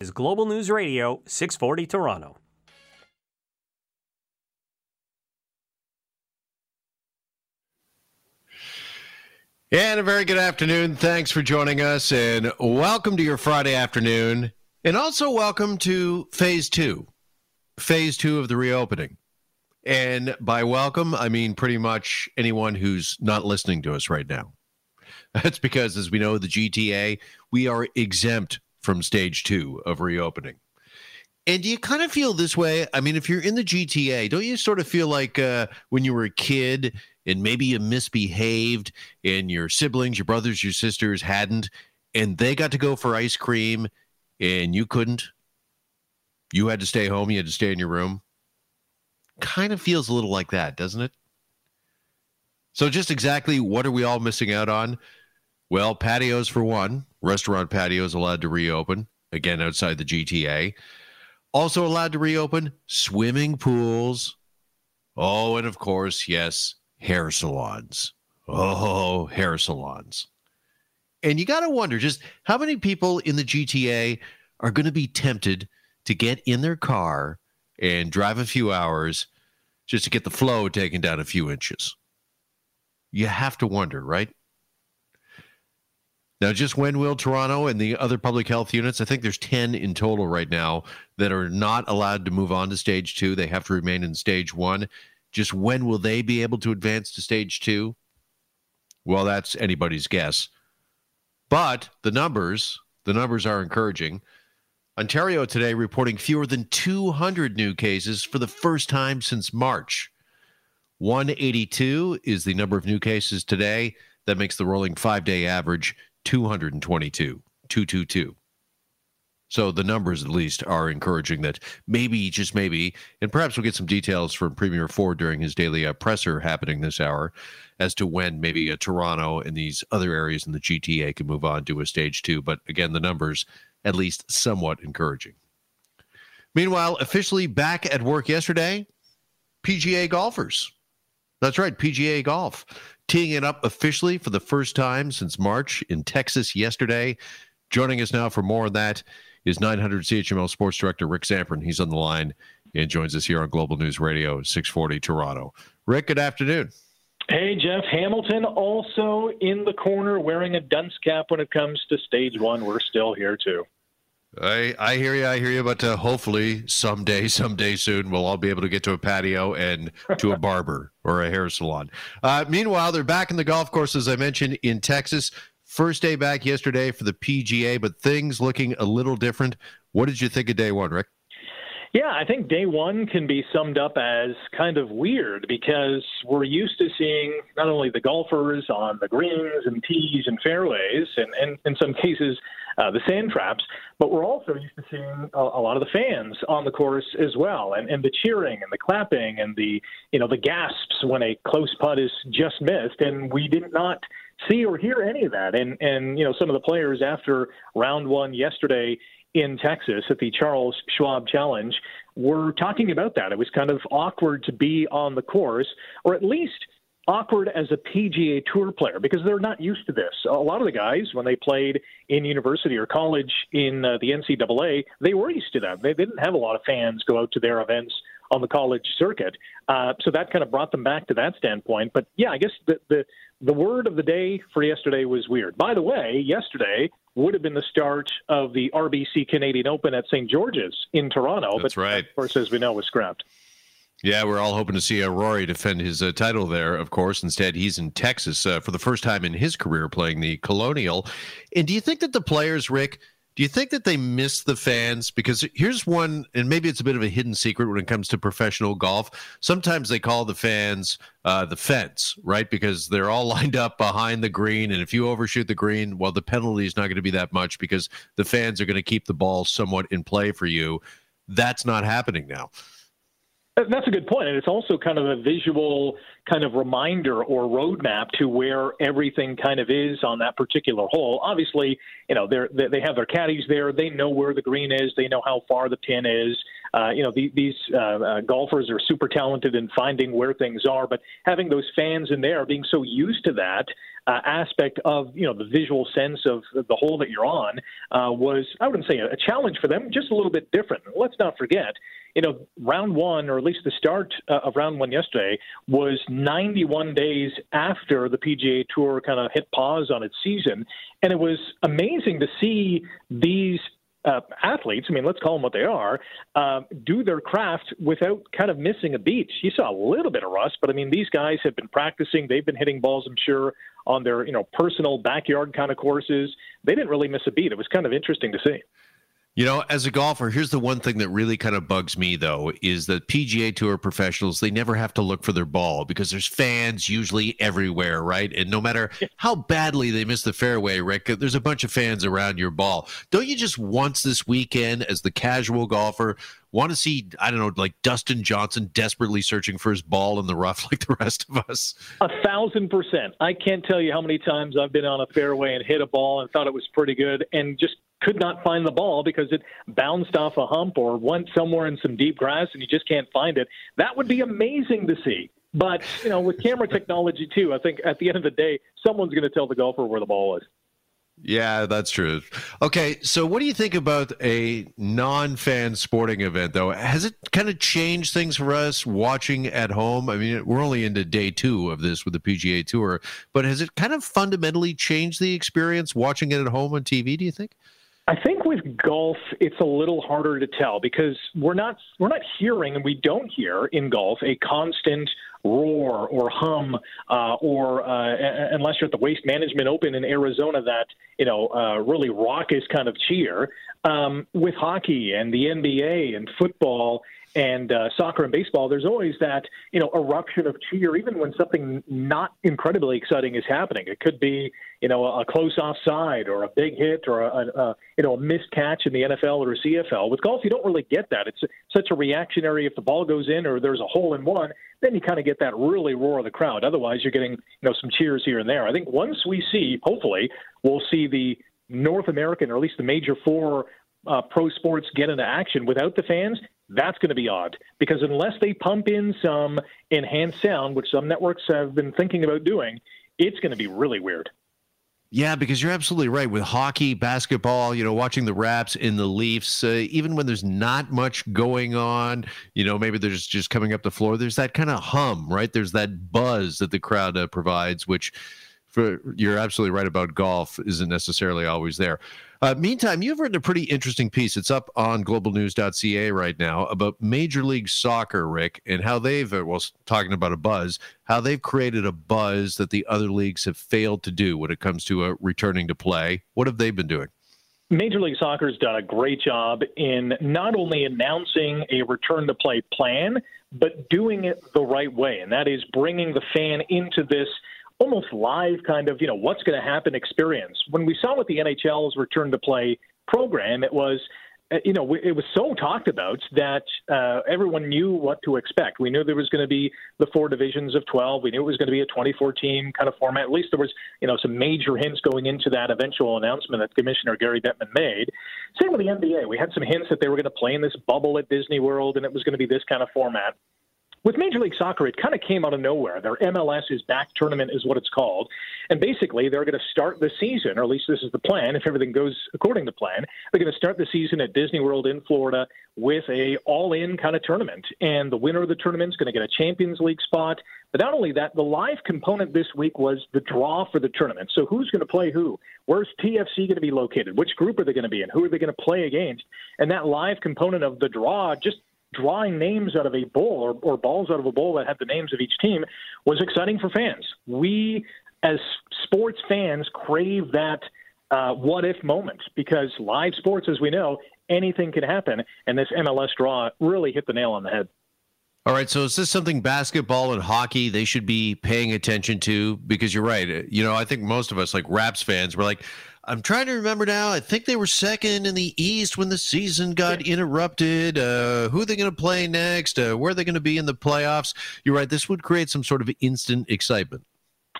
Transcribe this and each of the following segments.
is Global News Radio 640 Toronto. And a very good afternoon. Thanks for joining us, and welcome to your Friday afternoon. And also, welcome to phase two, phase two of the reopening. And by welcome, I mean pretty much anyone who's not listening to us right now. That's because, as we know, the GTA, we are exempt from stage two of reopening. And do you kind of feel this way? I mean, if you're in the GTA, don't you sort of feel like uh, when you were a kid and maybe you misbehaved and your siblings, your brothers, your sisters hadn't, and they got to go for ice cream and you couldn't? You had to stay home, you had to stay in your room. Kind of feels a little like that, doesn't it? So, just exactly what are we all missing out on? Well, patios for one, restaurant patios allowed to reopen, again outside the GTA. Also allowed to reopen swimming pools. Oh, and of course, yes, hair salons. Oh, hair salons. And you got to wonder just how many people in the GTA are going to be tempted to get in their car and drive a few hours just to get the flow taken down a few inches. You have to wonder, right? Now, just when will Toronto and the other public health units, I think there's 10 in total right now, that are not allowed to move on to stage two. They have to remain in stage one. Just when will they be able to advance to stage two? Well, that's anybody's guess. But the numbers, the numbers are encouraging. Ontario today reporting fewer than 200 new cases for the first time since March. 182 is the number of new cases today. That makes the rolling five day average 222, 222. So the numbers, at least, are encouraging that maybe, just maybe, and perhaps we'll get some details from Premier Ford during his daily uh, presser happening this hour as to when maybe uh, Toronto and these other areas in the GTA can move on to a stage two. But again, the numbers, at least, somewhat encouraging. Meanwhile, officially back at work yesterday, PGA golfers. That's right, PGA Golf teeing it up officially for the first time since March in Texas yesterday. Joining us now for more on that is 900 CHML Sports Director Rick Zamperin. He's on the line and joins us here on Global News Radio 640 Toronto. Rick, good afternoon. Hey, Jeff Hamilton, also in the corner wearing a dunce cap when it comes to stage one. We're still here, too. I, I hear you. I hear you. But uh, hopefully, someday, someday soon, we'll all be able to get to a patio and to a barber or a hair salon. Uh, meanwhile, they're back in the golf course, as I mentioned, in Texas. First day back yesterday for the PGA, but things looking a little different. What did you think of day one, Rick? Yeah, I think day one can be summed up as kind of weird because we're used to seeing not only the golfers on the greens and tees and fairways, and, and in some cases, uh, the sand traps, but we're also used to seeing a, a, lot of the fans on the course as well, and, and the cheering and the clapping and the you know the gasps when a close putt is just missed, and we did not see or hear any of that. And and you know some of the players after round one yesterday in Texas at the Charles Schwab Challenge were talking about that. It was kind of awkward to be on the course, or at least awkward as a PGA Tour player because they're not used to this. A lot of the guys, when they played in university or college in uh, the NCAA, they were used to that. They, didn't have a lot of fans go out to their events on the college circuit, uh, so that kind of brought them back to that standpoint. But yeah, I guess the, the the word of the day for yesterday was weird. By the way, yesterday would have been the start of the RBC Canadian Open at St. George's in Toronto. That's but right. Of course, as we know, was scrapped. Yeah, we're all hoping to see uh, Rory defend his uh, title there, of course. Instead, he's in Texas uh, for the first time in his career playing the Colonial. And do you think that the players, Rick, do you think that they miss the fans? Because here's one, and maybe it's a bit of a hidden secret when it comes to professional golf. Sometimes they call the fans uh, the fence, right? Because they're all lined up behind the green. And if you overshoot the green, well, the penalty is not going to be that much because the fans are going to keep the ball somewhat in play for you. That's not happening now. That's a good point, and it's also kind of a visual kind of reminder or roadmap to where everything kind of is on that particular hole. Obviously, you know they they have their caddies there; they know where the green is, they know how far the pin is. Uh, you know, the, these uh, uh, golfers are super talented in finding where things are, but having those fans in there being so used to that uh, aspect of you know the visual sense of the hole that you're on was I wouldn't say a, a challenge for them, just a little bit different. Let's not forget, you know, round one or at least the start uh, of round one yesterday was 91 days after the PGA Tour kind of hit pause on its season, and it was amazing to see these uh, athletes, I mean, let's call them what they are, uh, do their craft without kind of missing a beat. You saw a little bit of rust, but I mean, these guys have been practicing. They've been hitting balls, I'm sure, on their you know personal backyard kind of courses. They didn't really miss a beat. It was kind of interesting to see. You know, as a golfer, here's the one thing that really kind of bugs me though is that PGA Tour professionals, they never have to look for their ball because there's fans usually everywhere, right? And no matter how badly they miss the fairway, Rick, there's a bunch of fans around your ball. Don't you just once this weekend as the casual golfer want to see, I don't know, like Dustin Johnson desperately searching for his ball in the rough like the rest of us? A thousand percent. I can't tell you how many times I've been on a fairway and hit a ball and thought it was pretty good and just could not find the ball because it bounced off a hump or went somewhere in some deep grass and you just can't find it. That would be amazing to see. But, you know, with camera technology too, I think at the end of the day, someone's going to tell the golfer where the ball is. Yeah, that's true. Okay, so what do you think about a non-fan sporting event though? Has it kind of changed things for us watching at home? I mean, we're only into day 2 of this with the PGA Tour, but has it kind of fundamentally changed the experience watching it at home on TV, do you think? I think with golf, it's a little harder to tell because we're not we're not hearing, and we don't hear in golf a constant roar or hum, uh, or uh, unless you're at the Waste Management Open in Arizona, that you know uh, really raucous kind of cheer. Um, with hockey and the NBA and football, and uh, soccer and baseball, there's always that you know eruption of cheer, even when something not incredibly exciting is happening. It could be you know a close offside or a big hit or a, a you know a missed catch in the NFL or CFL. With golf, you don't really get that. It's such a reactionary. If the ball goes in or there's a hole in one, then you kind of get that really roar of the crowd. Otherwise, you're getting you know some cheers here and there. I think once we see, hopefully, we'll see the North American or at least the major four uh, pro sports get into action without the fans, that's going to be odd because unless they pump in some enhanced sound, which some networks have been thinking about doing, it's going to be really weird. Yeah, because you're absolutely right. With hockey, basketball, you know, watching the Raps in the Leafs, uh, even when there's not much going on, you know, maybe there's just coming up the floor, there's that kind of hum, right? There's that buzz that the crowd uh, provides, which you're absolutely right about golf isn't necessarily always there. Uh, meantime, you've written a pretty interesting piece. It's up on globalnews.ca right now about Major League Soccer, Rick, and how they've, uh, well, talking about a buzz, how they've created a buzz that the other leagues have failed to do when it comes to uh, returning to play. What have they been doing? Major League Soccer has done a great job in not only announcing a return to play plan, but doing it the right way. And that is bringing the fan into this almost live kind of, you know, what's going to happen experience. When we saw with the NHL's return to play program, it was, uh, you know, it was so talked about that uh, everyone knew what to expect. We knew there was going to be the four divisions of 12. We knew it was going to be a 24 team kind of format. At least there was, you know, some major hints going into that eventual announcement that Commissioner Gary Bettman made. Same with the NBA. We had some hints that they were going to play in this bubble at Disney World and it was going to be this kind of format. With Major League Soccer, it kind of came out of nowhere. Their MLS is back tournament is what it's called. And basically, they're going to start the season, or at least this is the plan, if everything goes according to plan. They're going to start the season at Disney World in Florida with a all-in kind of tournament. And the winner of the tournament is going to get a Champions League spot. But not only that, the live component this week was the draw for the tournament. So who's going to play who? Where's TFC going to be located? Which group are they going to be in? Who are they going to play against? And that live component of the draw just drawing names out of a bowl or, or balls out of a bowl that had the names of each team was exciting for fans. We, as sports fans, crave that uh, what if moment because live sports, as we know, anything can happen. And this MLS draw really hit the nail on the head. All right, so is this something basketball and hockey they should be paying attention to? Because you're right. You know, I think most of us, like Raps fans, we're like, I'm trying to remember now. I think they were second in the East when the season got interrupted. Uh, who are they going to play next? Uh, where are they going to be in the playoffs? You're right. This would create some sort of instant excitement.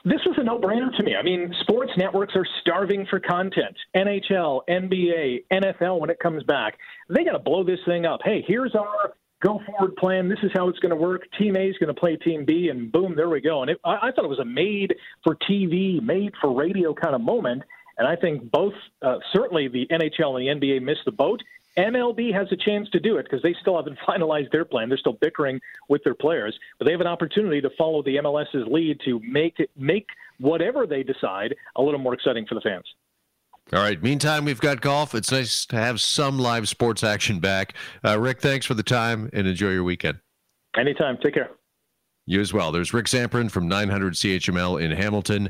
This was a no-brainer to me. I mean, sports networks are starving for content. NHL, NBA, NFL. When it comes back, they got to blow this thing up. Hey, here's our go forward plan. This is how it's going to work. Team A is going to play Team B, and boom, there we go. And it, I, I thought it was a made for TV, made for radio kind of moment. And I think both, uh, certainly the NHL and the NBA missed the boat. MLB has a chance to do it because they still haven't finalized their plan. They're still bickering with their players, but they have an opportunity to follow the MLS's lead to make it, make whatever they decide a little more exciting for the fans. All right. Meantime, we've got golf. It's nice to have some live sports action back. Uh, Rick, thanks for the time and enjoy your weekend. Anytime. Take care. You as well. There's Rick Zamperin from 900 CHML in Hamilton.